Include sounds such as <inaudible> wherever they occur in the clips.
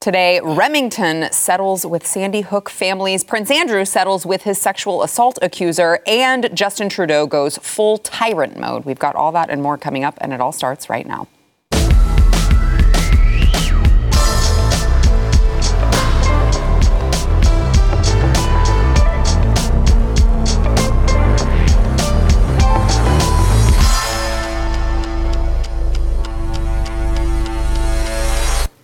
Today, Remington settles with Sandy Hook families. Prince Andrew settles with his sexual assault accuser, and Justin Trudeau goes full tyrant mode. We've got all that and more coming up, and it all starts right now.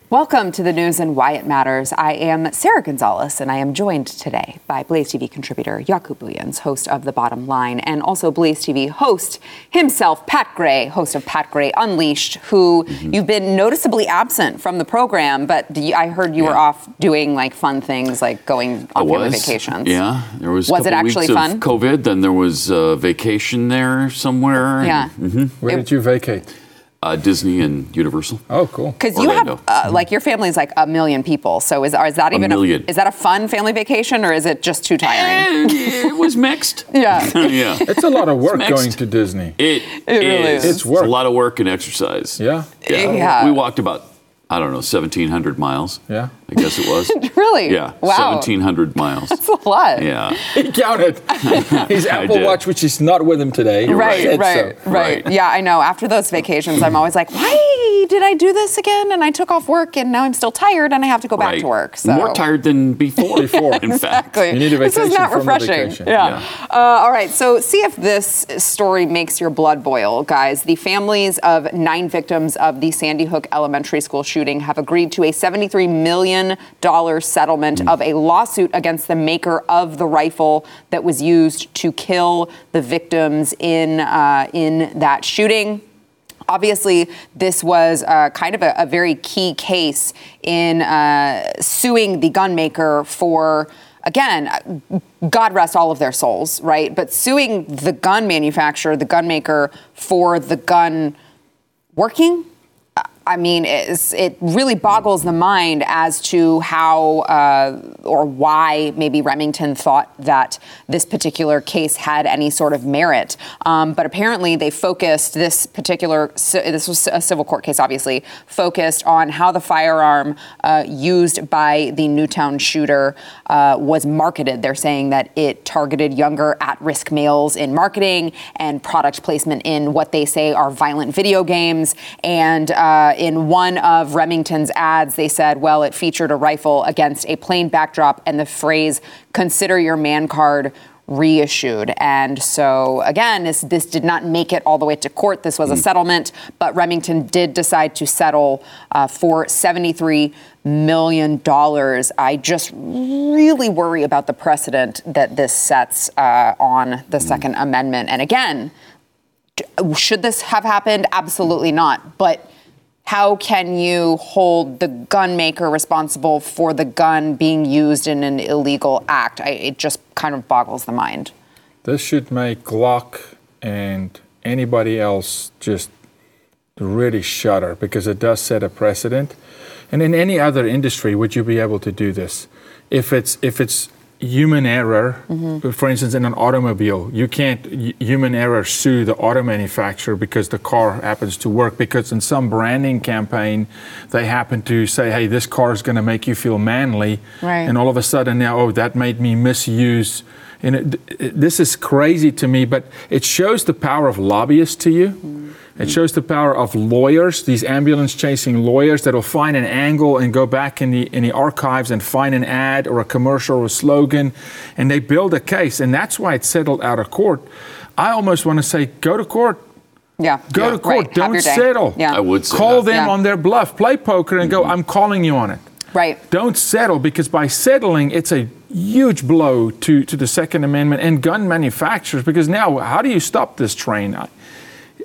Welcome to the news and why it matters. I am Sarah Gonzalez, and I am joined today by Blaze TV contributor Jaco Booyens, host of The Bottom Line, and also Blaze TV host himself, Pat Gray, host of Pat Gray Unleashed, who mm-hmm. you've been noticeably absent from the program, but I heard you yeah. were off doing like fun things, like going on family vacations. Yeah, there was. Was it actually fun? COVID, then there was a vacation there somewhere. Yeah. And, mm-hmm. Where did you vacate? Uh, Disney and Universal. Oh, cool. Because you have uh, like your family is like a million people. So is, is that even a million? A, is that a fun family vacation or is it just too tiring? Eh, it was mixed. <laughs> yeah. <laughs> yeah. It's a lot of work going to Disney. It, it really is. It's work. It's a lot of work and exercise. Yeah. Yeah. yeah. We walked about I don't know, 1,700 miles. Yeah. I guess it was. <laughs> really? Yeah. Wow. 1,700 miles. That's a lot. Yeah. <laughs> He counted. <laughs> His Apple Watch, which is not with him today. Right, right, so. right, right. Yeah, I know. After those vacations, I'm always like, why did I do this again? And I took off work and now I'm still tired and I have to go back right. to work. So. More tired than before. before. In exactly. fact. You need a vacation This is not refreshing. Yeah. yeah. Uh, all right. So see if this story makes your blood boil, guys. The families of nine victims of the Sandy Hook Elementary School shooting have agreed to a $73 million settlement mm. of a lawsuit against the maker of the rifle that was used to kill the victims in, uh, in that shooting. Obviously, this was uh, kind of a, a, very key case in uh, suing the gun maker for again, God rest all of their souls, right? But suing the gun manufacturer, the gun maker, for the gun working I mean, it really boggles the mind as to how uh, or why maybe Remington thought that this particular case had any sort of merit. Um, but apparently, they focused this particular, this was a civil court case, obviously, focused on how the firearm uh, used by the Newtown shooter uh, was marketed. They're saying that it targeted younger at risk males in marketing and product placement in what they say are violent video games. And uh, in one of Remington's ads, they said, well, it featured a rifle against a plain backdrop and the phrase, consider your man card reissued. And so, again, this, this did not make it all the way to court. This was a mm. settlement, but Remington did decide to settle uh, for $73 million. I just really worry about the precedent that this sets uh, on the mm. Second Amendment. And again, should this have happened? Absolutely not. But how can you hold the gun maker responsible for the gun being used in an illegal act? I, it just kind of boggles the mind. This should make Glock and anybody else just really shudder because it does set a precedent. And in any other industry, would you be able to do this? If it's if it's human error, mm-hmm. for instance, in an automobile, you can't human error sue the auto manufacturer because the car happens to work. Because in some branding campaign, they happen to say, "Hey, this car is going to make you feel manly," right. and all of a sudden now, oh, that made me misuse. And it, this is crazy to me, but it shows the power of lobbyists to you. Mm-hmm it shows the power of lawyers, these ambulance chasing lawyers that'll find an angle and go back in the in the archives and find an ad or a commercial or a slogan, and they build a case, and that's why it's settled out of court. I almost want to say, go to court. Yeah. Go yeah. to court. Right. Don't settle. Yeah. I would call that. them yeah. on their bluff. Play poker and mm-hmm. go. I'm calling you on it. Right. Don't settle because by settling, it's a huge blow to, to the Second Amendment and gun manufacturers. Because now, how do you stop this train?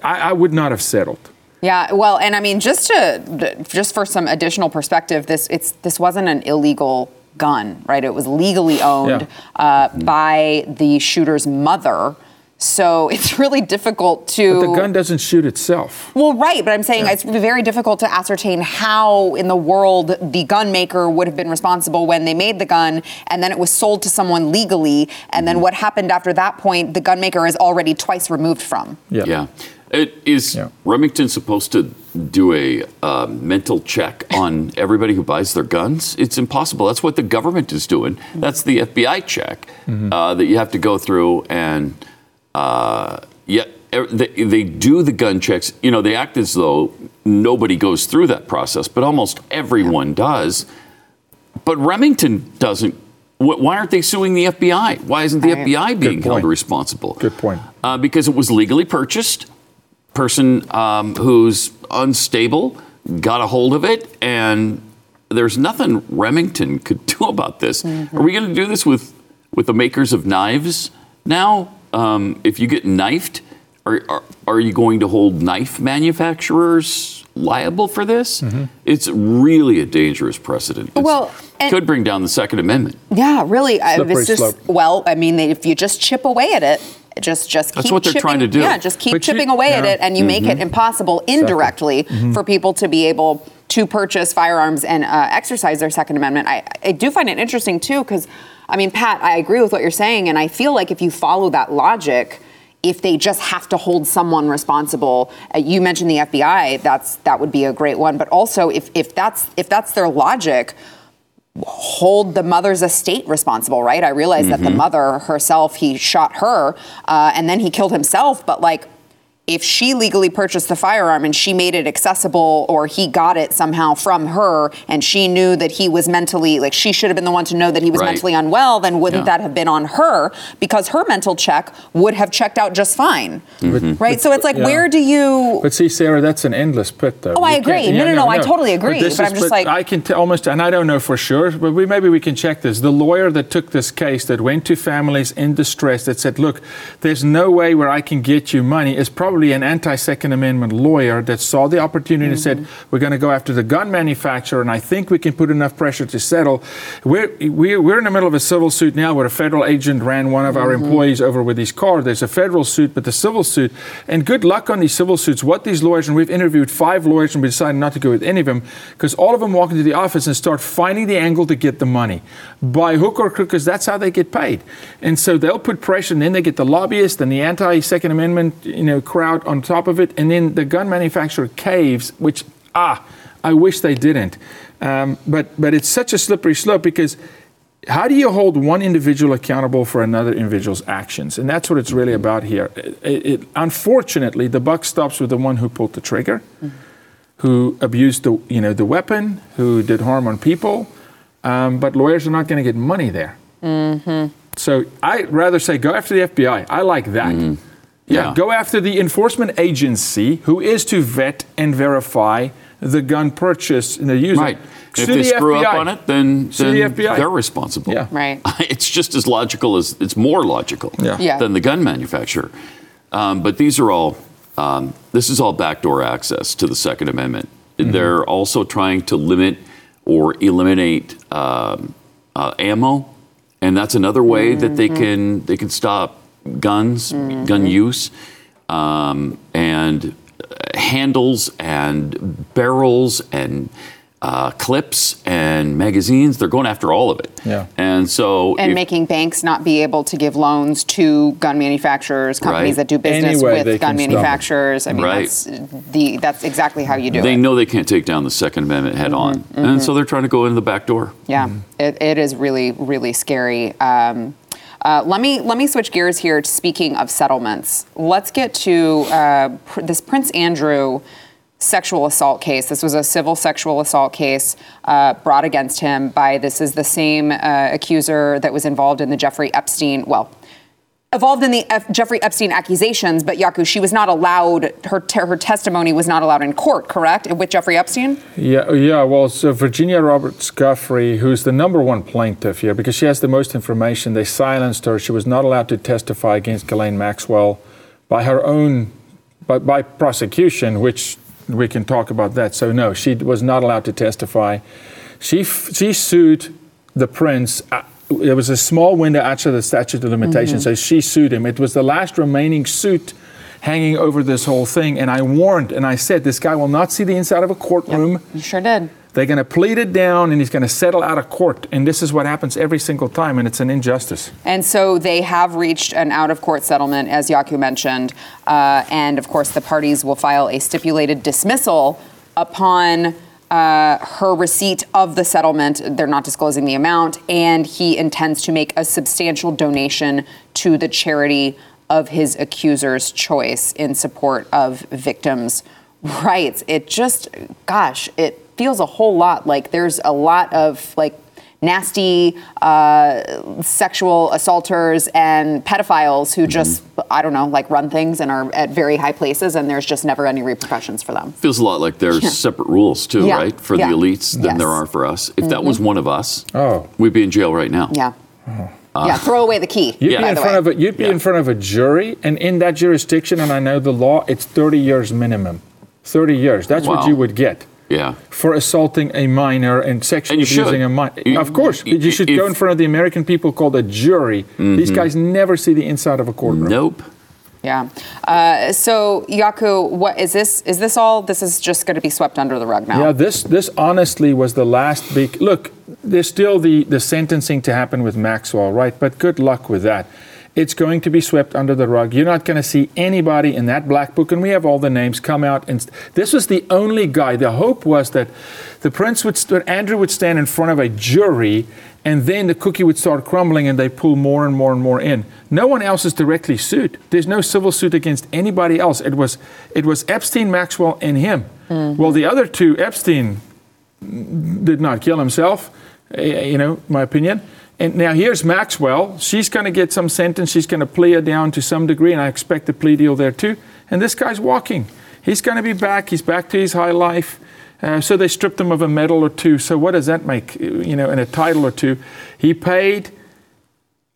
I, I, I would not have settled. Yeah, well, and I mean, just to just for some additional perspective, this it's this wasn't an illegal gun, right? It was legally owned Yeah. uh, by the shooter's mother. So <laughs> it's really difficult to. But the gun doesn't shoot itself. Well, right, but I'm saying it's very difficult to ascertain how in the world the gun maker would have been responsible when they made the gun and then it was sold to someone legally. And then what happened after that point, the gun maker is already twice removed from. Yeah. Yeah. It, is Yeah. Remington supposed to do a uh, mental check on everybody who buys their guns? It's impossible. That's what the government is doing. That's the FBI check uh, that you have to go through, and uh, yet er, they, they do the gun checks. You know, they act as though nobody goes through that process, but almost everyone does. But Remington doesn't. Why aren't they suing the FBI? Why isn't the. FBI being held responsible? Good point. Uh, because it was legally purchased. Person um, who's unstable got a hold of it, and there's nothing Remington could <laughs> do about this. Are we going to do this with with the makers of knives now? Um, if you get knifed, are, are are you going to hold knife manufacturers liable for this? It's really a dangerous precedent. It's- Well, and- could bring down the Second Amendment. Yeah, really. I- Slippery it's just slope. well, I mean, if you just chip away at it, just just That's keep what they're chipping, trying to do. Yeah, just keep But you- chipping away at it, and you make it impossible indirectly for people to be able to purchase firearms and uh, exercise their Second Amendment. I, I do find it interesting too, because I mean, Pat, I agree with what you're saying, and I feel like if you follow that logic. If they just have to hold someone responsible, uh, you mentioned the FBI. That's that would be a great one. But also, if if that's if that's their logic, hold the mother's estate responsible, right? I realize that the mother herself, he shot her uh, and then he killed himself, but like, if she legally purchased the firearm and she made it accessible or he got it somehow from her and she knew that he was mentally like she should have been the one to know that he was Right. mentally unwell then wouldn't Yeah. that have been on her because her mental check would have checked out just fine mm-hmm. right so it's like Yeah. where do you But see, Sarah, that's an endless pit, though. Oh, I You can't- agree. No, no, no, I totally agree, this but is- I'm just like- I can t- almost, and I don't know for sure, but we, maybe we can check this. The lawyer that took this case, that went to families in distress, that said, "Look, there's no way where I can get you money," is probably an anti-Second Amendment lawyer that saw the opportunity and said, Mm-hmm. "We're going to go after the gun manufacturer, and I think we can put enough pressure to settle." We're we're, we're in the middle of a civil suit now, where a federal agent ran one of our Mm-hmm. employees over with his car. There's a federal suit, but the civil suit, and good luck on these civil suits. What these lawyers, and we've interviewed five lawyers, and we decided not to go with any of them because all of them walk into the office and start finding the angle to get the money by hook or crook, because that's how they get paid. And so they'll put pressure, and then they get the lobbyists and the anti-Second Amendment, you know, crowd on top of it, and then the gun manufacturer caves, which ah, I wish they didn't. Um, but but it's such a slippery slope because how do you hold one individual accountable for another individual's actions? And that's what it's really about here. It, it, unfortunately, the buck stops with the one who pulled the trigger, who abused the you know the weapon, who did harm on people. Um, but lawyers are not going to get money there. So I'd rather say go after the FBI. I like that. Yeah, Yeah. go after the enforcement agency who is to vet and verify the gun purchase and the user. Right. If they the screw up on it, then, then the FBI. they're responsible. Yeah. Right. <laughs> It's just as logical as it's more logical Yeah. Yeah. than the gun manufacturer. Um, but these are all um, this is all backdoor access to the Second Amendment. Mm-hmm. They're also trying to limit or eliminate um, uh, ammo, and that's another way that they can they can stop guns, gun use, um, and uh, handles and barrels and uh, clips and magazines. They're going after all of it. Yeah. And so and if- making banks not be able to give loans to gun manufacturers, companies Right. that do business Any with gun can stop manufacturers. I mean, Right. that's the that's exactly how you do they it. They know they can't take down the Second Amendment head on, Mm-hmm, and so they're trying to go in the back door. Yeah, it, it is really really scary. Um, uh, let me let me switch gears here. To speaking of settlements, let's get to uh, pr- this Prince Andrew sexual assault case. This was a civil sexual assault case uh, brought against him by this is the same uh, accuser that was involved in the Jeffrey Epstein. Well. Involved in the F- Jeffrey Epstein accusations, but Jaco, she was not allowed. Her her testimony was not allowed in court, correct? With Jeffrey Epstein. Yeah, yeah. Well, so Virginia Roberts Giuffre, who's the number one plaintiff here, because she has the most information, they silenced her. She was not allowed to testify against Ghislaine Maxwell by her own, by, by prosecution, which we can talk about that. So no, she was not allowed to testify. She f- she sued the prince. Uh, There was a small window after the statute of limitations, so she sued him. It was the last remaining suit hanging over this whole thing, and I warned and I said this guy will not see the inside of a courtroom. You sure did. They're going to plead it down, and he's going to settle out of court. And this is what happens every single time, and it's an injustice. And so they have reached an out of court settlement, as Jaco mentioned. Uh, and of course, the parties will file a stipulated dismissal upon uh, her receipt of the settlement. They're not disclosing the amount. And he intends to make a substantial donation to the charity of his accuser's choice in support of victims' rights. It just, gosh, it feels a whole lot like there's a lot of like nasty uh, sexual assaulters and pedophiles who just I don't know like run things and are at very high places and there's just never any repercussions for them. Feels a lot like there's separate rules too, Yeah. right, for Yeah. the elites than Yes. Mm-hmm. there are for us. If that was one of us, Oh. we'd be in jail right now. Yeah. yeah, throw away the key. You'd Yeah. be in front of a, you'd be Yeah. in front of a jury, and in that jurisdiction, and I know the law, it's 30 years minimum. 30 years. That's what you would get Yeah. for assaulting a minor and sexually And abusing should. a minor. You- Of course, you- you should if- go in front of the American people called a jury. These guys never see the inside of a courtroom. Nope. Yeah. Uh, so Jaco, what is this? Is this all? This is just going to be swept under the rug now. Yeah, this this honestly was the last big look. There's still the the sentencing to happen with Maxwell, right? But good luck with that. It's going to be swept under the rug. You're not going to see anybody in that black book, and we have all the names come out. And this was the only guy. The hope was that the prince would, st- Andrew would stand in front of a jury, and then the cookie would start crumbling, and they pull more and more and more in. No one else is directly sued. There's no civil suit against anybody else. It was it was Epstein, Maxwell, and him. Well, the other two, Epstein did not kill himself, eh, you know, my opinion. And now here's Maxwell. She's going to get some sentence. She's going to plea it down to some degree, and I expect a plea deal there too. And this guy's walking. He's going to be back. He's back to his high life. Uh, so they stripped him of a medal or two. So what does that make, you know, and a title or two? He paid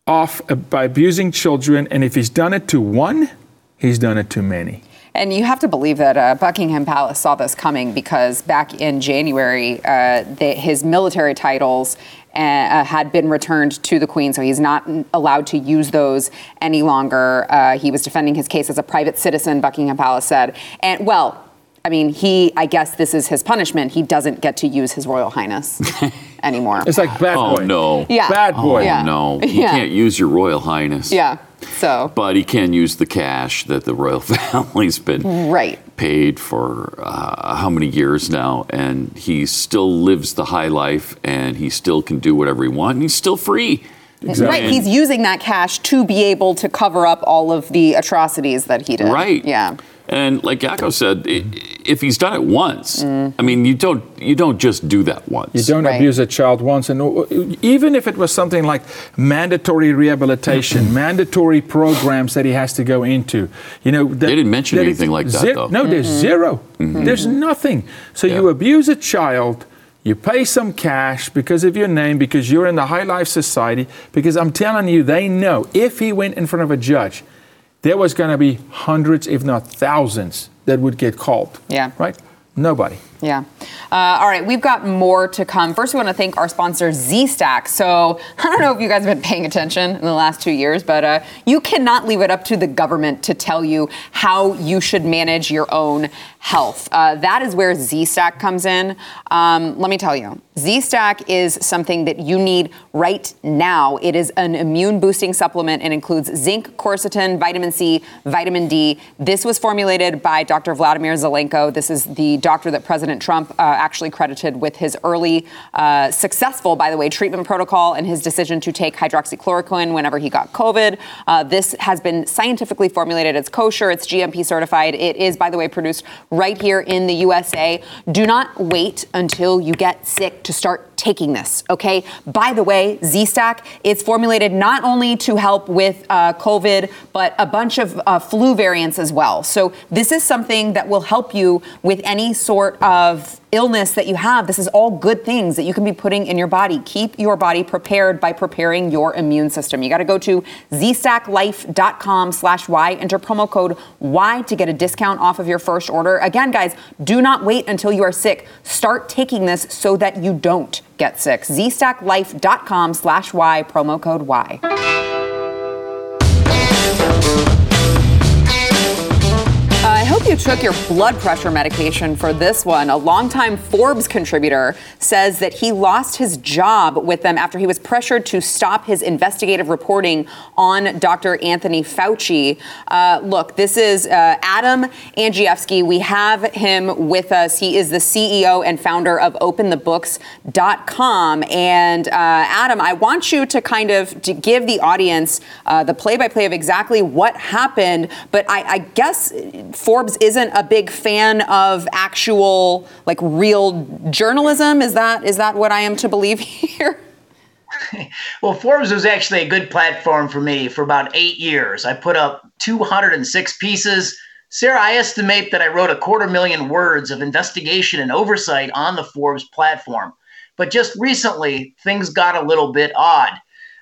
off by abusing children, and if he's done it to one, he's done it to many. And you have to believe that uh, Buckingham Palace saw this coming because back in January, uh, the, his military titles uh, had been returned to the Queen, so he's not allowed to use those any longer. Uh, he was defending his case as a private citizen, Buckingham Palace said. And, well, I mean, he, I guess this is his punishment. He doesn't get to use His Royal Highness <laughs> anymore. It's like bad boy. Oh no. Yeah. Bad boy. Oh Yeah. no. You Yeah. can't use your Royal Highness. Yeah, so, But he can use the cash that the royal <laughs> family's been right. Paid for uh, how many years now, and he still lives the high life, and he still can do whatever he wants, and he's still free. Right, he's using that cash to be able to cover up all of the atrocities that he did. Right. Yeah. And like Jaco said, i if he's done it once, Mm. I mean, you don't you don't just do that once. You don't Right. abuse a child once, and uh, even if it was something like mandatory rehabilitation, mandatory programs that he has to go into, you know, that, They didn't mention that anything like that, ze- though. No, there's 0 There's nothing. So you abuse a child. You pay some cash because of your name, because you're in the high life society. Because I'm telling you, they know if he went in front of a judge, there was going to be hundreds, if not thousands, that would get called. Yeah. Right? Nobody. Yeah. Uh, all right, we've got more to come. First, we want to thank our sponsor, ZStack. So, <laughs> I don't know if you guys have been paying attention in the last two years, but uh, you cannot leave it up to the government to tell you how you should manage your own health. Uh, that is where ZStack comes in. Um, let me tell you, ZStack is something that you need right now. It is an immune boosting supplement and includes zinc, quercetin, vitamin C, vitamin D. This was formulated by Dr. Vladimir Zelenko. This is the doctor that President Trump uh, actually credited with his early, uh, successful, by the way, treatment protocol and his decision to take hydroxychloroquine whenever he got COVID. Uh, this has been scientifically formulated. It's kosher, it's GMP certified. It is, by the way, produced right here in the USA. Do not wait until you get sick to start taking this, okay? By the way, Z-Stack is formulated not only to help with uh, COVID, but a bunch of uh, flu variants as well. So this is something that will help you with any sort of of illness that you have. This is all good things that you can be putting in your body. Keep your body prepared by preparing your immune system. You got to go to zstacklife.com slash Y, enter promo code Y to get a discount off of your first order. Again, guys, do not wait until you are sick. Start taking this so that you don't get sick. zstacklife.com slash Y, promo code Y. hope you took your blood pressure medication for this one. A longtime Forbes contributor says that he lost his job with them after he was pressured to stop his investigative reporting on Dr. Anthony Fauci. Uh, look, this is uh, Adam Andrzejewski. We have him with us. He is the CEO and founder of OpenTheBooks.com. And uh, Adam, I want you to kind of to give the audience uh, the play-by-play of exactly what happened. But I, I guess Forbes Forbes isn't a big fan of actual, like, real journalism. Is that is that what I am to believe <laughs> here? <laughs> well, Forbes was actually a good platform for me for about eight years. I put up 206 pieces. Sarah, I estimate that I wrote a quarter million words of investigation and oversight on the Forbes platform. But just recently, things got a little bit odd.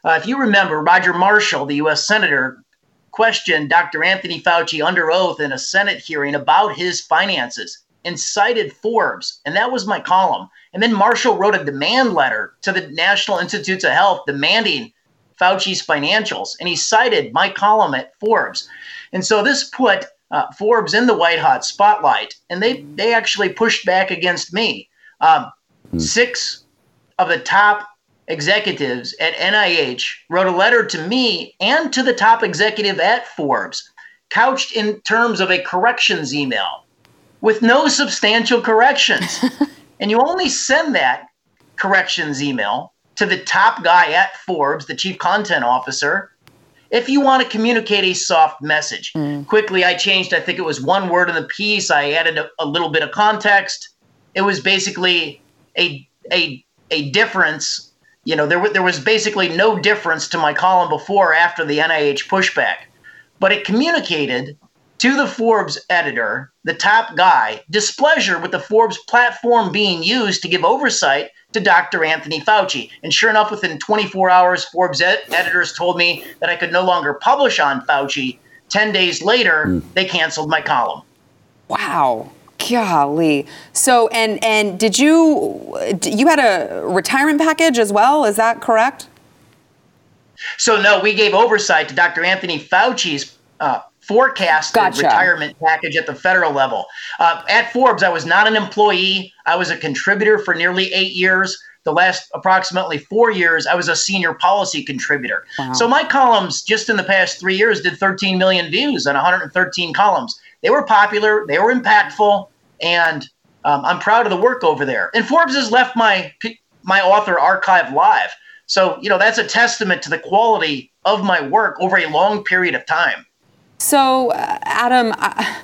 Uh, if you remember, Roger Marshall, the U.S. Senator, questioned Dr. Anthony Fauci under oath in a Senate hearing about his finances and cited Forbes. And that was my column. And then Marshall wrote a demand letter to the National Institutes of Health demanding Fauci's financials. And he cited my column at Forbes. And so this put uh, Forbes in the white hot spotlight. And they, they actually pushed back against me. Um, hmm. Six of the top executives at NIH wrote a letter to me and to the top executive at Forbes, couched in terms of a corrections email with no substantial corrections. <laughs> and you only send that corrections email to the top guy at Forbes, the chief content officer, if you want to communicate a soft message. Mm. Quickly, I changed, I think it was one word in the piece. I added a, a little bit of context. It was basically a, a, a difference you know, there, there was basically no difference to my column before or after the NIH pushback. But it communicated to the Forbes editor, the top guy, displeasure with the Forbes platform being used to give oversight to Dr. Anthony Fauci. And sure enough, within 24 hours, Forbes ed- editors told me that I could no longer publish on Fauci. 10 days later, mm. they canceled my column. Wow. Golly. So, and and did you you had a retirement package as well? Is that correct? So no, we gave oversight to Dr. Anthony Fauci's uh, forecasted gotcha. retirement package at the federal level. Uh, at Forbes, I was not an employee. I was a contributor for nearly eight years. The last approximately four years, I was a senior policy contributor. Wow. So my columns, just in the past three years, did 13 million views on 113 columns. They were popular, they were impactful, and um, I'm proud of the work over there. And Forbes has left my my author archive live, so you know that's a testament to the quality of my work over a long period of time. So, uh, Adam. Uh,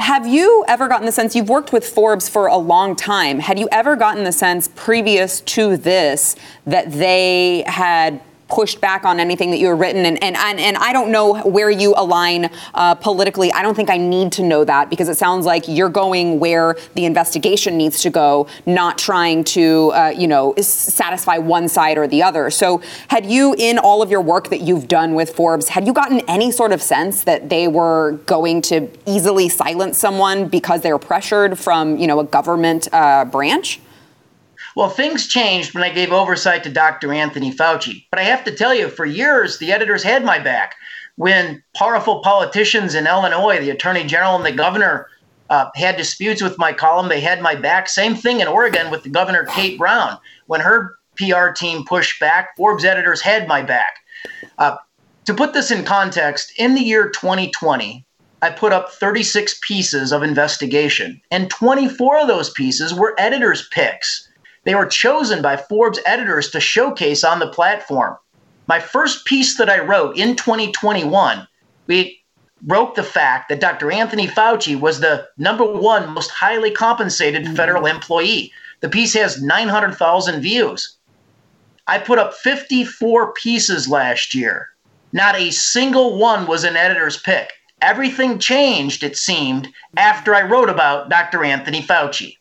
have you ever gotten the sense you've worked with Forbes for a long time? Had you ever gotten the sense previous to this that they had pushed back on anything that you have written. And, and, and, and I don't know where you align uh, politically. I don't think I need to know that because it sounds like you're going where the investigation needs to go, not trying to, uh, you know, satisfy one side or the other. So had you, in all of your work that you've done with Forbes, had you gotten any sort of sense that they were going to easily silence someone because they were pressured from, you know, a government uh, branch? Well, things changed when I gave oversight to Dr. Anthony Fauci. But I have to tell you, for years, the editors had my back. When powerful politicians in Illinois, the attorney general and the governor, uh, had disputes with my column, they had my back. Same thing in Oregon with the governor, Kate Brown. When her PR team pushed back, Forbes editors had my back. Uh, to put this in context, in the year 2020, I put up 36 pieces of investigation, and 24 of those pieces were editors' picks. They were chosen by Forbes editors to showcase on the platform. My first piece that I wrote in 2021, we wrote the fact that Dr. Anthony Fauci was the number one most highly compensated mm-hmm. federal employee. The piece has 900,000 views. I put up 54 pieces last year. Not a single one was an editor's pick. Everything changed, it seemed, after I wrote about Dr. Anthony Fauci.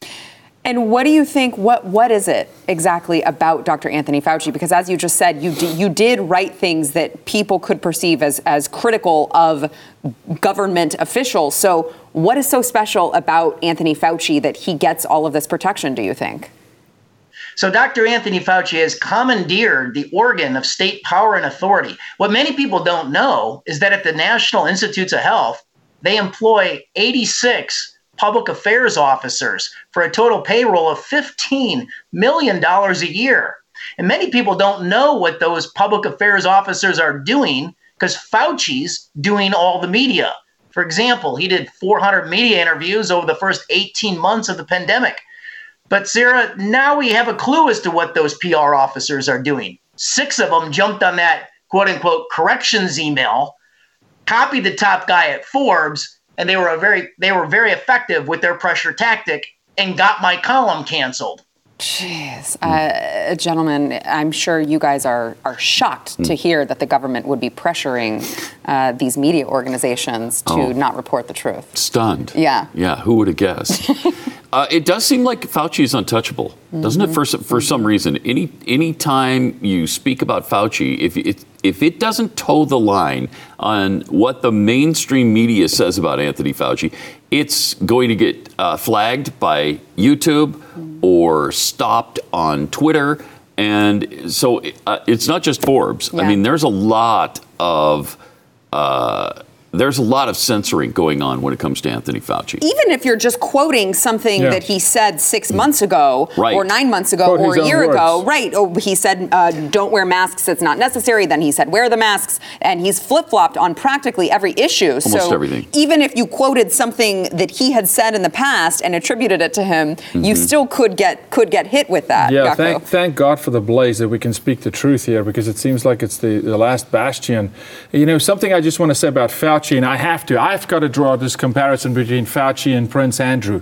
And what do you think? What what is it exactly about Dr. Anthony Fauci? Because as you just said, you you did write things that people could perceive as as critical of government officials. So what is so special about Anthony Fauci that he gets all of this protection? Do you think? So, Dr. Anthony Fauci has commandeered the organ of state power and authority. What many people don't know is that at the National Institutes of Health, they employ 86 public affairs officers for a total payroll of $15 million a year. And many people don't know what those public affairs officers are doing because Fauci's doing all the media. For example, he did 400 media interviews over the first 18 months of the pandemic. But Sarah, now we have a clue as to what those PR officers are doing. Six of them jumped on that quote unquote corrections email, copied the top guy at Forbes, and they were a very they were very effective with their pressure tactic and got my column canceled. Jeez, uh, gentlemen, I'm sure you guys are are shocked Hmm. to hear that the government would be pressuring uh, these media organizations to Oh. not report the truth. Stunned. Yeah. Yeah. Who would have guessed? <laughs> uh, it does seem like Fauci is untouchable, doesn't it? For some- for some reason, any any time you speak about Fauci, if it if it doesn't toe the line on what the mainstream media says about Anthony Fauci, it's going to get uh, flagged by YouTube or stopped on Twitter. And so uh, it's not just Forbes. I mean, there's a lot of uh, there's a lot of censoring going on when it comes to Anthony Fauci. Even if you're just quoting something Yeah. that he said six months ago, Right. or nine months ago, Quote or a own year ago, right? Oh, he said, uh, "Don't wear masks; it's not necessary." Then he said, "Wear the masks," and he's flip flopped on practically every issue. Almost so everything. even if you quoted something that he had said in the past and attributed it to him, Mm-hmm. you still could get could get hit with that. Yeah, thank, thank God for the blaze that we can speak the truth here because it seems like it's the, the last bastion. You know, something I just want to say about Fauci, and I have to, I've got to draw this comparison between Fauci and Prince Andrew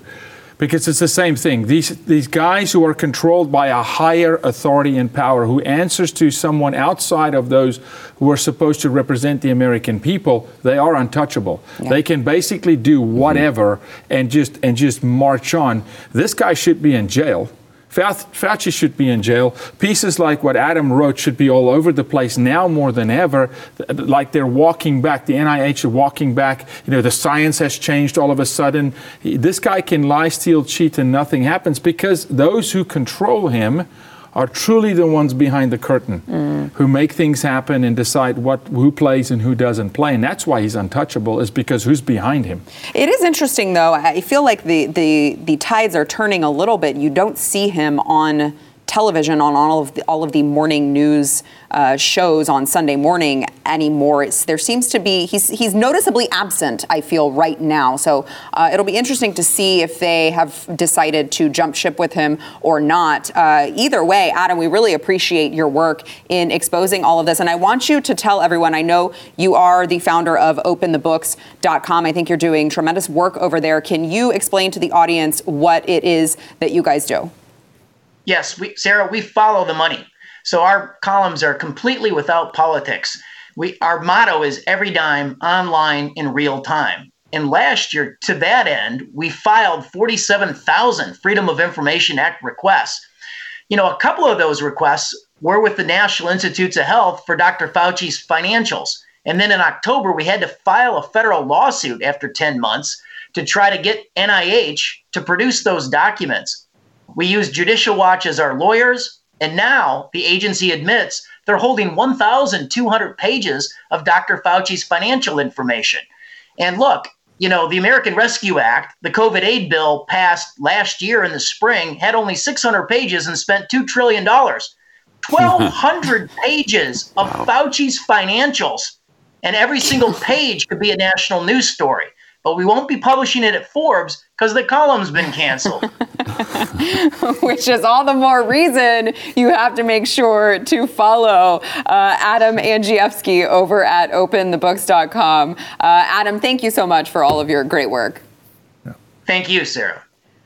because it's the same thing. These, these guys who are controlled by a higher authority and power, who answers to someone outside of those who are supposed to represent the American people, they are untouchable. They can basically do mm-hmm. whatever and just and just march on. This guy should be in jail. Fau- Fauci should be in jail. Pieces like what Adam wrote should be all over the place now more than ever. Like they're walking back, the NIH are walking back. You know, the science has changed all of a sudden. This guy can lie, steal, cheat, and nothing happens because those who control him are truly the ones behind the curtain mm. who make things happen and decide what who plays and who doesn't play. And that's why he's untouchable, is because who's behind him. It is interesting, though. I feel like the, the, the tides are turning a little bit. You don't see him on television on all of the, all of the morning news uh, shows on Sunday morning anymore. It's, there seems to be he's he's noticeably absent. I feel right now. So uh, it'll be interesting to see if they have decided to jump ship with him or not. Uh, either way, Adam, we really appreciate your work in exposing all of this, and I want you to tell everyone. I know you are the founder of OpenTheBooks.com. I think you're doing tremendous work over there. Can you explain to the audience what it is that you guys do? Yes, we, Sarah, we follow the money. So our columns are completely without politics. We our motto is every dime online in real time. And last year, to that end, we filed 47,000 Freedom of Information Act requests. You know, a couple of those requests were with the National Institutes of Health for Dr. Fauci's financials. And then in October, we had to file a federal lawsuit after 10 months to try to get NIH to produce those documents. We use Judicial Watch as our lawyers, and now the agency admits they're holding 1,200 pages of Dr. Fauci's financial information. And look, you know, the American Rescue Act, the COVID aid bill passed last year in the spring, had only 600 pages and spent $2 trillion. 1,200 <laughs> pages of Fauci's financials, and every single <laughs> page could be a national news story. But we won't be publishing it at Forbes because the column's been canceled. <laughs> which is all the more reason you have to make sure to follow uh, Adam Andrzejewski over at openthebooks.com. Uh, Adam, thank you so much for all of your great work. Thank you, Sarah.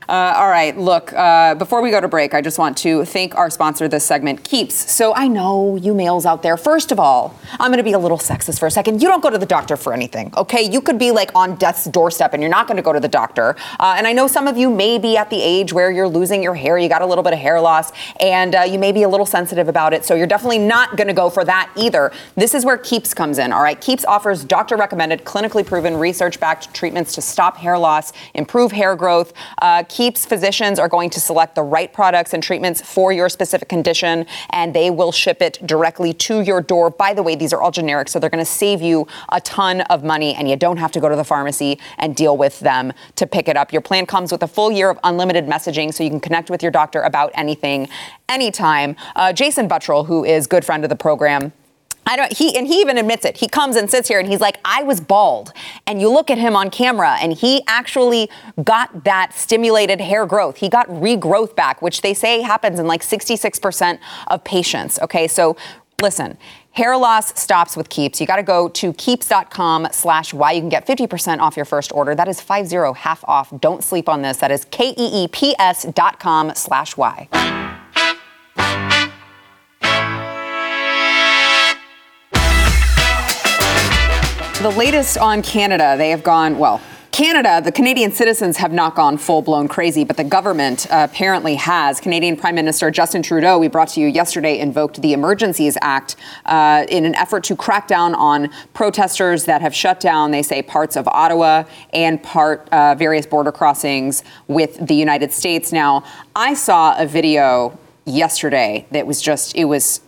Uh, all right, look, uh, before we go to break, I just want to thank our sponsor this segment, Keeps. So I know you males out there, first of all, I'm going to be a little sexist for a second. You don't go to the doctor for anything, okay? You could be like on death's doorstep and you're not going to go to the doctor. Uh, and I know some of you may be at the age where you're losing your hair, you got a little bit of hair loss, and uh, you may be a little sensitive about it. So you're definitely not going to go for that either. This is where Keeps comes in, all right? Keeps offers doctor recommended, clinically proven, research backed treatments to stop hair loss, improve hair growth. Keeps physicians are going to select the right products and treatments for your specific condition, and they will ship it directly to your door. By the way, these are all generic, so they're going to save you a ton of money, and you don't have to go to the pharmacy and deal with them to pick it up. Your plan comes with a full year of unlimited messaging, so you can connect with your doctor about anything, anytime. Uh, Jason Buttrill, who is good friend of the program, I don't, he, and he even admits it. He comes and sits here and he's like, I was bald. And you look at him on camera and he actually got that stimulated hair growth. He got regrowth back, which they say happens in like 66% of patients. Okay. So listen, hair loss stops with Keeps. You got to go to keeps.com slash Y. You can get 50% off your first order. That is 50 half off. Don't sleep on this. That is K-E-E-P-S dot com slash Y. The latest on Canada, they have gone, well, Canada, the Canadian citizens have not gone full blown crazy, but the government uh, apparently has. Canadian Prime Minister Justin Trudeau, we brought to you yesterday, invoked the Emergencies Act uh, in an effort to crack down on protesters that have shut down, they say, parts of Ottawa and part uh, various border crossings with the United States. Now, I saw a video yesterday that was just, it was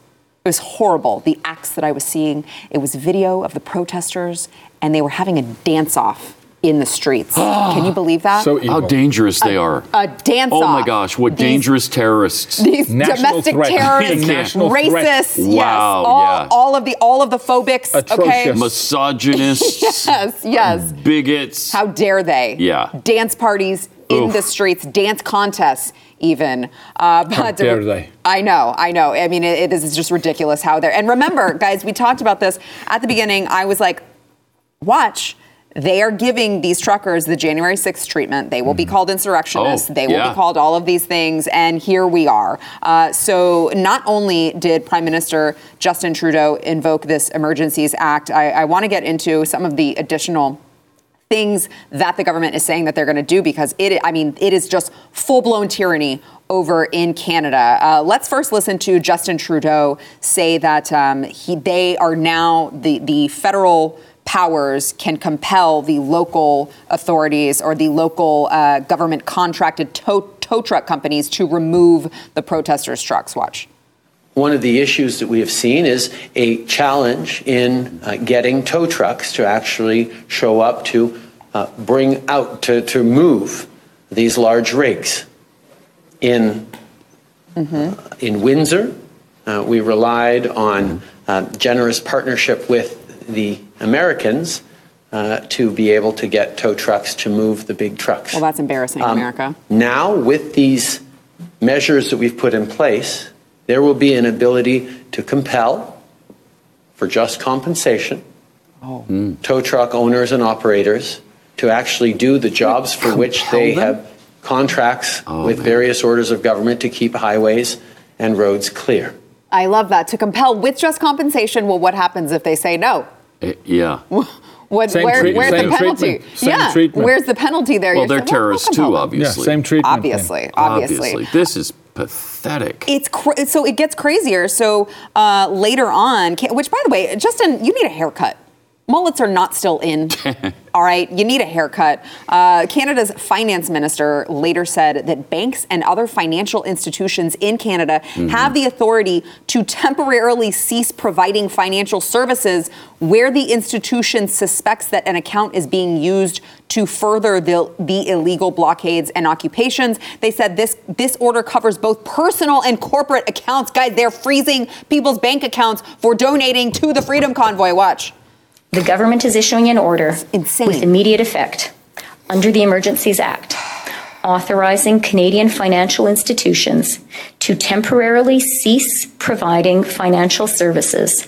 it was horrible. The acts that I was seeing, it was video of the protesters, and they were having a dance off in the streets. <gasps> Can you believe that? So evil. How dangerous they are. a dance off. Oh my gosh, what These- dangerous terrorists. <laughs> These National domestic threat. <laughs> terrorists, National threat. racists, yes, Wow, all, yeah. all of the all of the phobics. Okay, Atrocious. Misogynists, <laughs> yes, yes. bigots. How dare they? Yeah. Dance parties in Oof. the streets, dance contests, even. Uh, but dare they. I know, I know. I mean, it, it is just ridiculous how they're. And remember, <laughs> guys, we talked about this at the beginning. I was like, watch. They are giving these truckers the January 6th treatment. They will be called insurrectionists. Oh, they will yeah. be called all of these things. And here we are. Uh, so, not only did Prime Minister Justin Trudeau invoke this Emergencies Act, I, I want to get into some of the additional things that the government is saying that they're going to do because it I mean it is just full-blown tyranny over in Canada. Uh, let's first listen to Justin Trudeau say that um, he they are now the the federal powers can compel the local authorities or the local uh, government contracted tow, tow truck companies to remove the protesters' trucks. Watch. One of the issues that we have seen is a challenge in uh, getting tow trucks to actually show up to uh, bring out, to, to move these large rigs. In, uh, in Windsor, uh, we relied on uh, generous partnership with the Americans uh, to be able to get tow trucks to move the big trucks. Well, that's embarrassing, Um, America. Now, with these measures that we've put in place, there will be an ability to compel, for just compensation, tow truck owners and operators to actually do the jobs for which they them? have contracts Oh, with man. various orders of government to keep highways and roads clear. I love that to compel with just compensation. Well, what happens if they say no? Eh, yeah. <laughs> What, Same where, treatment, where's the same penalty? treatment, same yeah, treatment. where's the penalty there? Well, You're they're saying, terrorists compel too, them. Yeah, obviously. same treatment. then. Obviously, obviously. This is pathetic. It's cra- so it gets crazier. So uh, later on, which by the way, Justin, you need a haircut. Mullets are not still in. <laughs> All right, you need a haircut. Uh, Canada's finance minister later said that banks and other financial institutions in Canada have the authority to temporarily cease providing financial services where the institution suspects that an account is being used to further the, the illegal blockades and occupations. They said this this order covers both personal and corporate accounts. Guys, they're freezing people's bank accounts for donating to the Freedom Convoy. Watch. The government is issuing an order insane. with immediate effect under the Emergencies Act, authorizing Canadian financial institutions to temporarily cease providing financial services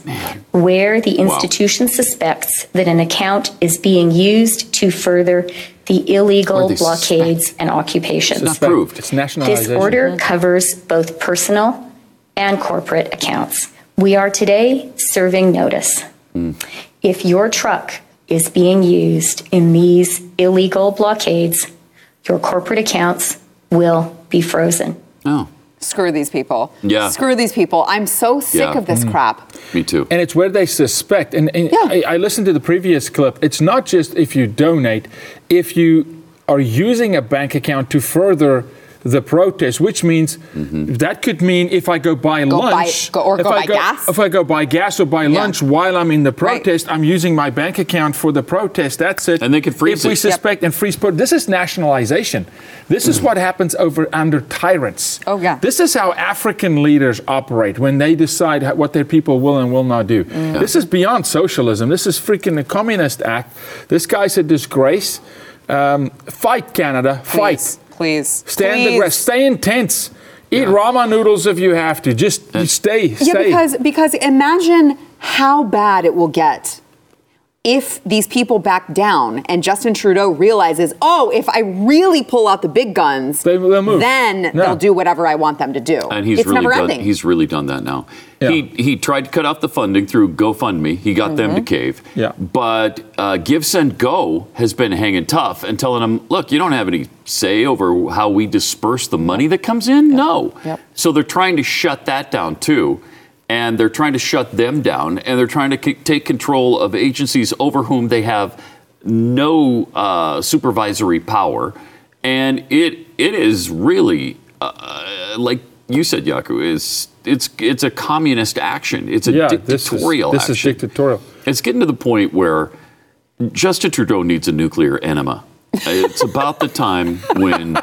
where the institution suspects suspects that an account is being used to further the illegal Or they blockades and occupations. Not proved. It's This order mm-hmm. covers both personal and corporate accounts. We are today serving notice. Mm. If your truck is being used in these illegal blockades, your corporate accounts will be frozen. Oh, Screw these people. Yeah. Screw these people. I'm so sick Yeah. of this mm-hmm. crap. me too. And it's where they suspect. And, and Yeah. I, I listened to the previous clip. It's not just if you donate, if you are using a bank account to further the protest, which means that could mean if I go buy Go buy- lunch, go- or if go I buy gas. If I go buy gas or buy lunch while I'm in the protest, I'm using my bank account for the protest. That's it. And they could freeze If we it. Yep. suspect and freeze, pro- this is nationalization. This is what happens over under tyrants. Oh, yeah. This is how African leaders operate when they decide how- what their people will and will not do. Mm. This is beyond socialism. This is freaking the Communist Act. This guy's a disgrace. Um, fight, Canada. Fight. Please. Please. Stand the Please. ground. Stay intense. Eat ramen noodles if you have to. Just stay. stay. Yeah, because because imagine how bad it will get if these people back down and Justin Trudeau realizes, oh, if I really pull out the big guns, They- they'll move. then Yeah. they'll do whatever I want them to do. And he's it's really never done. ending. He's really done that now. Yeah. He he tried to cut off the funding through GoFundMe. He got them Mm-hmm. to cave. Yeah. But uh, Give Send Go has been hanging tough and telling them, look, you don't have any say over how we disperse the money that comes in. No. Yep. So they're trying to shut that down too. And they're trying to shut them down, and they're trying to c- take control of agencies over whom they have no uh, supervisory power. And it it is really uh, like you said, Jaco, is it's it's a communist action. It's a yeah, this is, dictatorial this is dictatorial. It's getting to the point where Justin Trudeau needs a nuclear enema. It's about the time when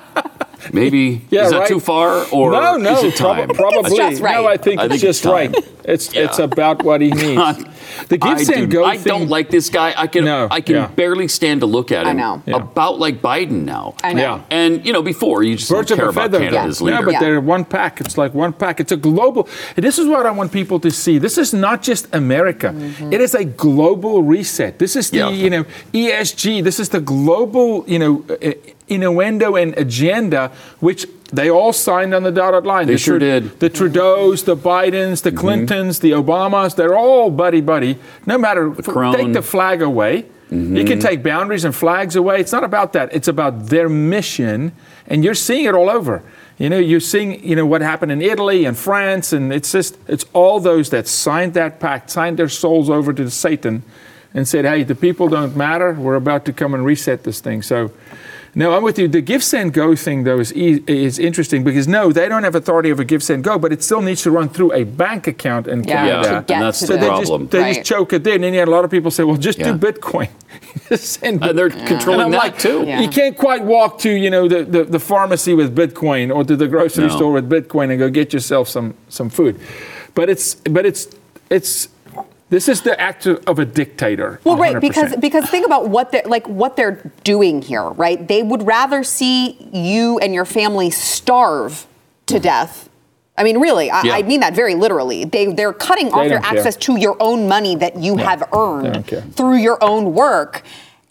maybe <laughs> Yeah, is that right. too far or no, no, is it time? prob- probably. just right. No, I think I it's think just it's right. time. It's it's Yeah. about what he <laughs> needs. the I, give send go I thing. don't like this guy. I can No, I can yeah. barely stand to look at him. I him. know. Yeah. About like Biden now. I know. Yeah. And you know, before you just Birds don't care a about feather. Canada Yeah. as Yeah, but Yeah. they're one pack. It's like one pack. It's a global. This is what I want people to see. This is not just America. It is a global reset. This is the Yeah. you know ESG. This is the global you know uh, innuendo and agenda which they all signed on the dotted line. They the sure did. The Trudeaus, the Bidens, the mm-hmm. Clintons, the Obamas. They're all buddy buddy. No matter Macron. take the flag away. You can mm-hmm. take boundaries and flags away. It's not about that. It's about their mission, and you're seeing it all over. You know, you're seeing, you know, what happened in Italy and France, and it's just, it's all those that signed that pact, signed their souls over to Satan, and said, "Hey, the people don't matter. We're about to come and reset this thing." So, no, I'm with you. The give send go thing though is e- is interesting because no, they don't have authority over give send go, but it still needs to run through a bank account in Yeah, Canada. to get and that's to the So they problem. just they Right. just choke it in, and yet a lot of people say, "Well, just Yeah. do Bitcoin." <laughs> Just send And they're Bitcoin. controlling And that like, too. Yeah. You can't quite walk to you know the, the, the pharmacy with Bitcoin or to the grocery No. store with Bitcoin and go get yourself some some food, but it's but it's it's this is the act of a dictator. Well, right, 100%. because because think about what they're like what they're doing here, right? They would rather see you and your family starve to death. I mean, really, I, Yeah. I mean that very literally. They they're cutting off They your care. access to your own money that you have earned through your own work,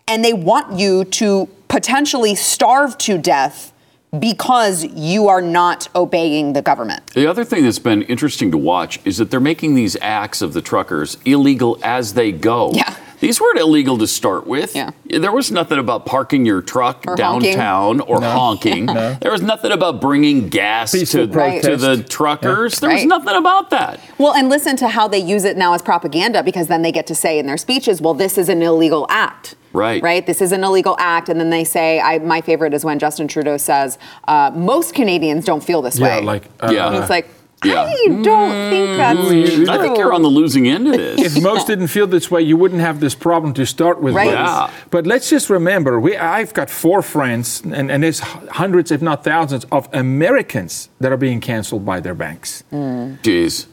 and they want you to potentially starve to death because you are not obeying the government. The other thing that's been interesting to watch is that they're making these acts of the truckers illegal as they go. Yeah. These weren't illegal to start with. Yeah. There was nothing about parking your truck Or honking. downtown or honking. <laughs> no. There was nothing about bringing gas to, Right. to the protest. truckers. There was Right. nothing about that. Well, and listen to how they use it now as propaganda because then they get to say in their speeches, well, this is an illegal act. Right. Right? This is an illegal act. And then they say, I, my favorite is when Justin Trudeau says, uh, most Canadians don't feel this yeah, way. like uh, Yeah. And it's like, Yeah. I don't think mm-hmm. that's true. I think you're on the losing end of this. <laughs> if most didn't feel this way, you wouldn't have this problem to start with. Right. Yeah. But let's just remember, we, I've got four friends, and, and there's hundreds, if not thousands, of Americans that are being canceled by their banks Jeez.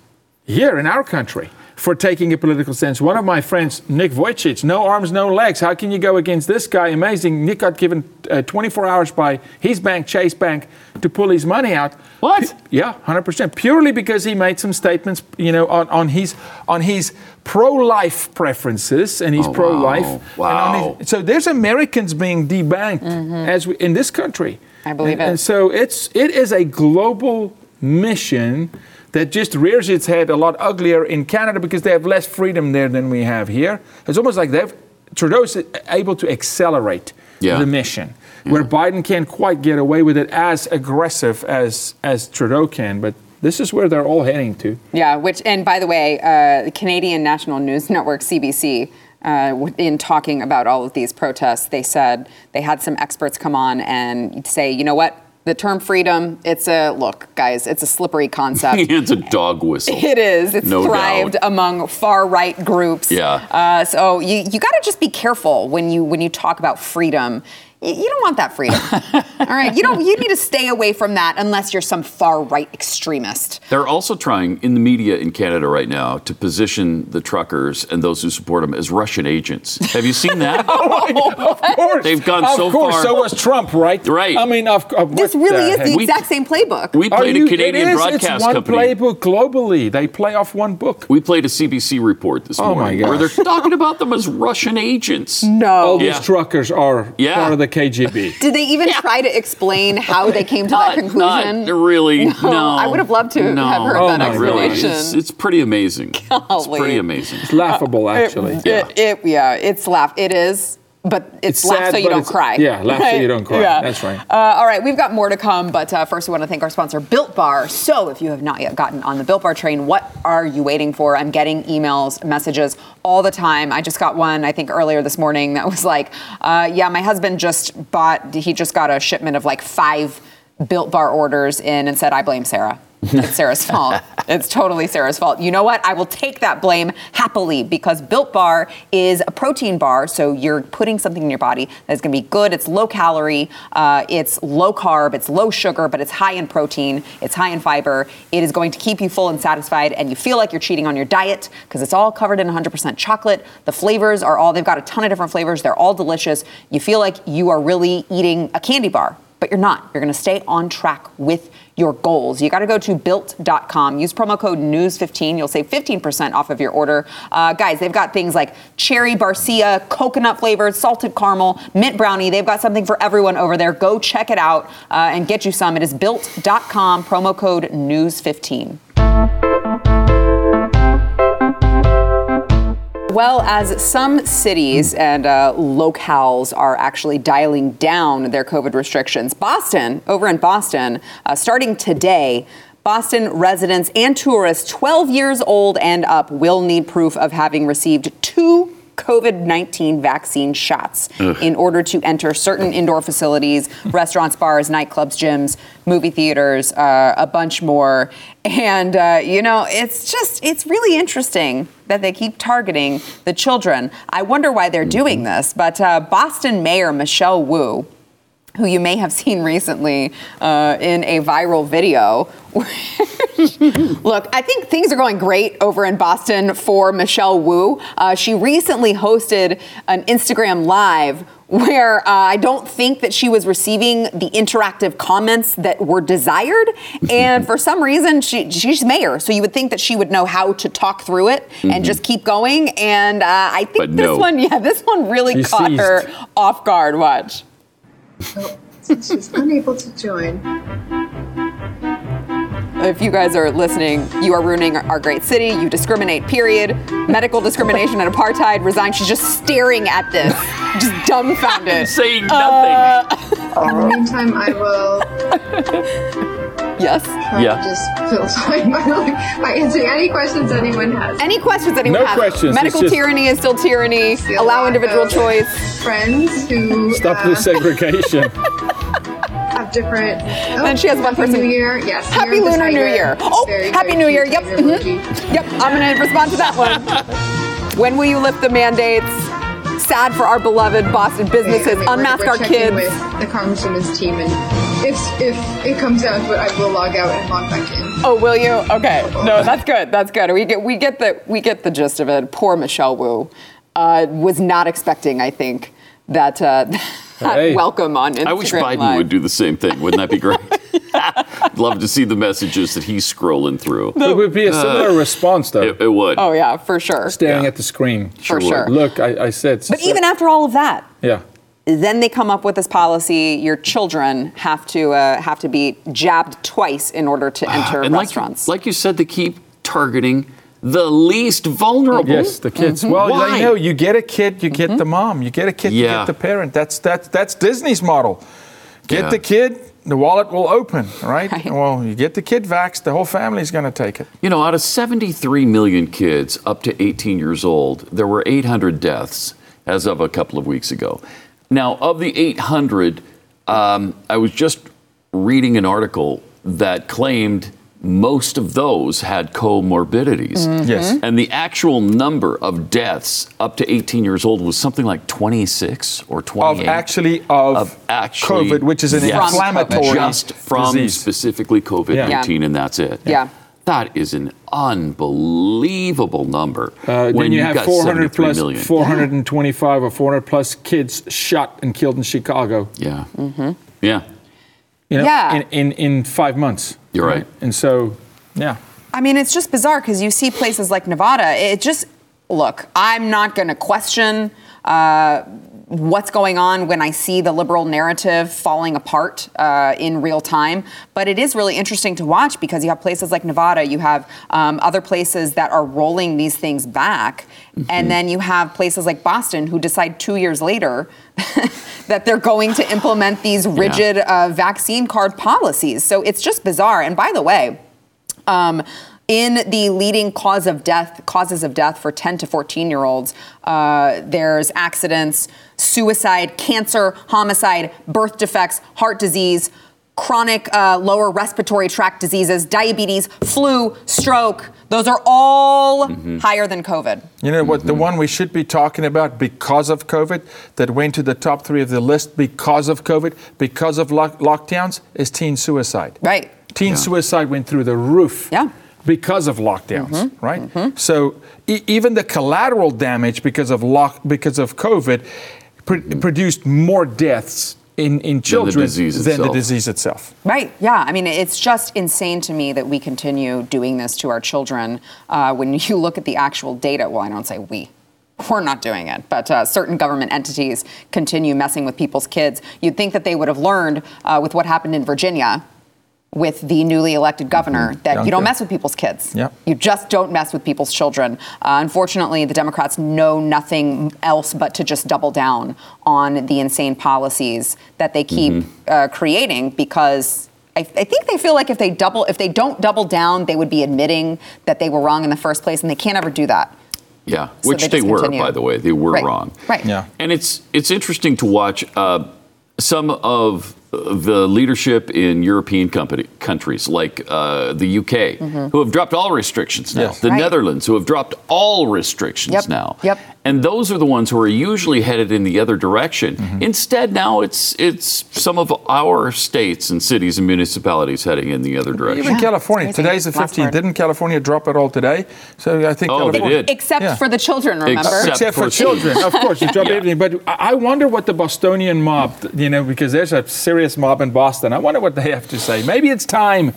here in our country. For taking a political stance. One of my friends, Nick Vujicic, no arms, no legs. How can you go against this guy? Amazing. Nick got given uh, 24 hours by his bank, Chase Bank, to pull his money out. What? Yeah, 100%. Purely because he made some statements, you know, on, on his on his pro-life preferences and he's Oh, pro-life. wow. Wow. his- so there's Americans being debanked as we, in this country. Mm-hmm. I believe and, it. And so it's it is a global mission that just rears its head a lot uglier in Canada because they have less freedom there than we have here. It's almost like they've Trudeau's able to accelerate Yeah. the mission, where Biden can't quite get away with it as aggressive as as Trudeau can. But this is where they're all heading to. Yeah, which, and by the way, uh, the Canadian National News Network, CBC, uh, in talking about all of these protests, they said they had some experts come on and say, you know what? The term freedom, it's a, look, guys, it's a slippery concept. <laughs> it's a dog whistle. It is. It's No thrived doubt. among far right groups. Yeah. Uh, so you, you got to just be careful when you when you talk about freedom. Y- You don't want that freedom. <laughs> All right. You don't. You need to stay away from that unless you're some far right extremist. They're also trying in the media in Canada right now to position the truckers and those who support them as Russian agents. Have you seen that? <laughs> oh, of course, They've gone of so course, far- So was Trump, right? Right. I mean, of, of This what really is heck? the We- exact same playbook. We Are played you- a Canadian it is, broadcast it's one company. playbook globally. They play off one book. We played a CBC report this Oh, my morning where they're talking about them as Russian agents. No, all no. these truckers are Yeah. part of the KGB. <laughs> Did they even try to explain how they came to that conclusion? not really. No, I would have loved to no, have heard Oh, that my Really, it's, it's pretty amazing. It's pretty amazing. It's laughable, actually. It, it, it- yeah, it's laugh. It is, but it's, It's laugh sad, so you don't cry. yeah, laugh so you don't <laughs> cry. Yeah. That's right. Uh, all right, we've got more to come, but uh, first we want to thank our sponsor, Built Bar. So if you have not yet gotten on the Built Bar train, what are you waiting for? I'm getting emails, messages all the time. I just got one, I think, earlier this morning that was like, uh, yeah, my husband just bought, he just got a shipment of like five Built Bar orders in and said, I blame Sarah. It's Sarah's fault. It's totally Sarah's fault. You know what? I will take that blame happily because Built Bar is a protein bar. So you're putting something in your body that's going to be good. It's low calorie, uh, it's low carb, it's low sugar, but it's high in protein, it's high in fiber. It is going to keep you full and satisfied, and you feel like you're cheating on your diet because it's all covered in 100% chocolate. The flavors are all, they've got a ton of different flavors. They're all delicious. You feel like you are really eating a candy bar but you're not. You're going to stay on track with your goals. You got to go to built.com. Use promo code NEWS15. You'll save 15% off of your order. Uh, guys, they've got things like cherry barcia, coconut flavored, salted caramel, mint brownie. They've got something for everyone over there. Go check it out uh, and get you some. It is built.com, promo code NEWS15. Well, as some cities and uh, locales are actually dialing down their COVID restrictions, Boston, over in Boston, uh, starting today, Boston residents and tourists 12 years old and up will need proof of having received two COVID 19 vaccine shots in order to enter certain indoor facilities, <laughs> restaurants, bars, nightclubs, gyms, movie theaters, uh, a bunch more. And, uh, you know, it's just, it's really interesting that they keep targeting the children. I wonder why they're doing this, but uh, Boston Mayor Michelle Wu, who you may have <laughs> seen recently uh, in a viral video. <laughs> Look, I think things are going great over in Boston for Michelle Wu. Uh, she recently hosted an Instagram live where uh, I don't think that she was receiving the interactive comments that were desired. And for some reason, she, she's mayor, so you would think that she would know how to talk through it and just keep going. And uh, I think But this no. one, yeah, this one really She caught her off guard. Watch. She's unable to join. If you guys are listening, you are ruining our great city. You discriminate, period. Medical discrimination and apartheid. Resign. She's just staring at this, just dumbfounded. <laughs> Saying Uh, nothing. In the meantime, I will Yes. try Yeah. just fill time by, by answering any questions anyone has. Any questions anyone No has? questions, Medical just- tyranny is still tyranny. See a Allow individual choice. Friends who Stop uh, the segregation. <laughs> have different. Oh, And she has one person- New Year. Yes. Happy Year Lunar New Year. Oh, Very, Happy very New Year. Yep. tiger mhm. Yep. I'm going to respond to that one. when will you lift the mandates? Sad for our beloved Boston businesses. I mean, we're- Unmask we're our kids. with the congresswoman's team and if if it comes down to it, I will log out and log back in. Oh, will you? Okay. No, that's good. That's good. We get we get the we get the gist of it. Poor Michelle Wu uh, was not expecting. I think that uh, <laughs> that Hey. welcome on Instagram I wish Biden Live. would do the same thing. Wouldn't that be great? I'd <laughs> love to see the messages that he's scrolling through. It would be a similar response, though. It, it would. Oh yeah, for sure. staring Yeah. at the screen. For would. sure. Look, I, I said. But even after all of that, yeah. Then they come up with this policy: your children have to uh, have to be jabbed twice in order to enter and like, restaurants. like you said, they keep targeting the least vulnerable. Yes, the kids. Mm-hmm. Well, Why? you know, you get a kid, you get the mom. You get a kid, you get the parent. That's that's that's Disney's model. Get Yeah. the kid, the wallet will open, right? Right. Well, you get the kid vaxxed, the whole family's going to take it. You know, out of 73 million kids up to 18 years old, there were 800 deaths as of a couple of weeks ago. Now, of the 800, um, I was just reading an article that claimed most of those had comorbidities. Yes. And the actual number of deaths up to 18 years old was something like 26 or 28. Of actually of, Of actually- COVID, which is an Yes. Inflammatory just from disease. specifically COVID 19, and that's it. Yeah. That is an unbelievable number. Uh, when then you you've got 400 plus, million. 425 or 400 plus kids shot and killed in Chicago. Yeah. Yeah. You know, Yeah. In, in, in five months. You're right. And so, yeah. I mean, it's just bizarre because you see places like Nevada. It just look. I'm not going to question uh, what's going on when I see the liberal narrative falling apart uh, in real time. But it is really interesting to watch because you have places like Nevada, you have um, other places that are rolling these things back, and then you have places like Boston who decide two years later. <laughs> that they're going to implement these rigid uh, vaccine card policies. So it's just bizarre. And by the way, um, in the leading cause of death, causes of death for 10 to 14 year olds, uh, there's accidents, suicide, cancer, homicide, birth defects, heart disease, chronic uh, lower respiratory tract diseases, diabetes, flu, stroke. Those are all higher than COVID. You know what? The one we should be talking about because of COVID that went to the top three of the list because of COVID, because of lock- lockdowns, is teen suicide. Right. Teen Yeah. suicide went through the roof. Yeah. Because of lockdowns, Mm-hmm. right? So e- even the collateral damage because of lock because of COVID pr- produced more deaths in, in children disease than the disease itself. Right. Yeah. I mean, it's just insane to me that we continue doing this to our children. Uh, when you look at the actual data, well, I don't say we. We're not doing it, but uh, certain government entities continue messing with people's kids. You'd think that they would have learned uh, with what happened in Virginia with the newly elected governor that Yeah. you don't mess with people's kids. Yeah. You just don't mess with people's children. Uh, unfortunately, the Democrats know nothing else but to just double down on the insane policies that they keep uh, creating because. I, I think they feel like if they double, if they don't double down, they would be admitting that they were wrong in the first place, and they can't ever do that. Yeah. So Which they they, were, continue. by the way. They were Right. wrong. Right. Yeah. And it's it's interesting to watch uh, some of the leadership in European company, countries like uh, the UK, who have dropped all restrictions now. Yes. The Mm-hmm. Right. Netherlands, who have dropped all restrictions Yep. now. Yep. And those are the ones who are usually headed in the other direction. Mm-hmm. Instead, now it's it's some of our states and cities and municipalities heading in the other direction. Even California. crazy. Today's the 15th. Didn't California drop it all today? So I think Oh, they did. Except Yeah. for the children, remember? Except- Except for for children, of course, you drop <laughs> Yeah. everything. But I I wonder what the Bostonian mob, you know, because there's a serious mob in Boston. I wonder what they have to say. Maybe it's time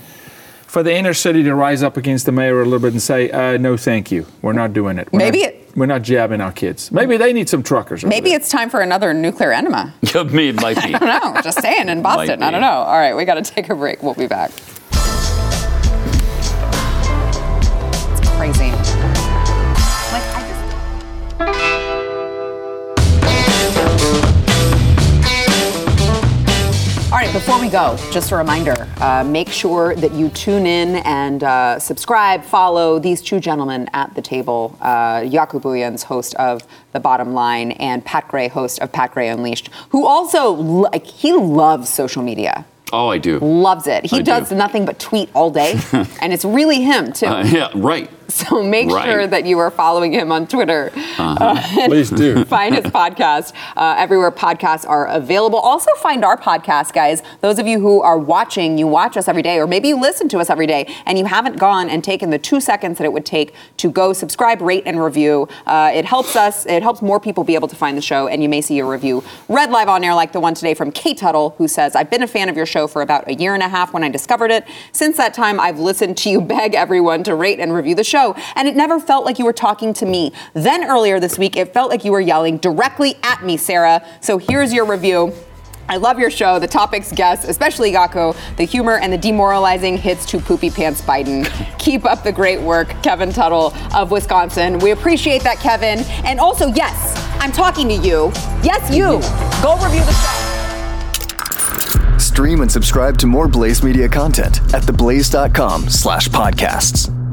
for the inner city to rise up against the mayor a little bit and say, uh, "No, thank you. We're not doing it. We're Maybe not, it- we're not jabbing our kids. Maybe they need some truckers. Maybe there. it's time for another nuclear enema. <laughs> Me, it might be. I don't know. Just saying in Boston. I don't know. All right, we got to take a break. We'll be back. It's crazy. Before we go, just a reminder uh, make sure that you tune in and uh, subscribe, follow these two gentlemen at the table uh, Jaco Booyens, host of The Bottom Line, and Pat Gray, host of Pat Gray Unleashed, who also, like, he loves social media. Oh, I do. Loves it. He I does do. nothing but tweet all day, <laughs> and it's really him, too. Uh, yeah, right. <laughs> So make Right. sure that you are following him on Twitter. Uh-huh. <laughs> Please do. <laughs> find his podcast uh, everywhere podcasts are available. Also, find our podcast, guys. Those of you who are watching, you watch us every day, or maybe you listen to us every day, and you haven't gone and taken the two seconds that it would take to go subscribe, rate, and review. Uh, it helps us, it helps more people be able to find the show, and you may see a review read live on air, like the one today from Kate Tuttle, who says, I've been a fan of your show for about a year and a half when I discovered it. Since that time, I've listened to you beg everyone to rate and review the show, and it never felt like you were talking to me. Then earlier this week, it felt like you were yelling directly at me, Sarah. So here's your review. I love your show, the topics, guests, especially Jaco, the humor, and the demoralizing hits to Poopy Pants Biden. Keep up the great work, Kevin Tuttle of Wisconsin. We appreciate that, Kevin. And also, yes, I'm talking to you. Yes, you. Go review the show. Stream and subscribe to more Blaze Media content at theblaze.com slash podcasts.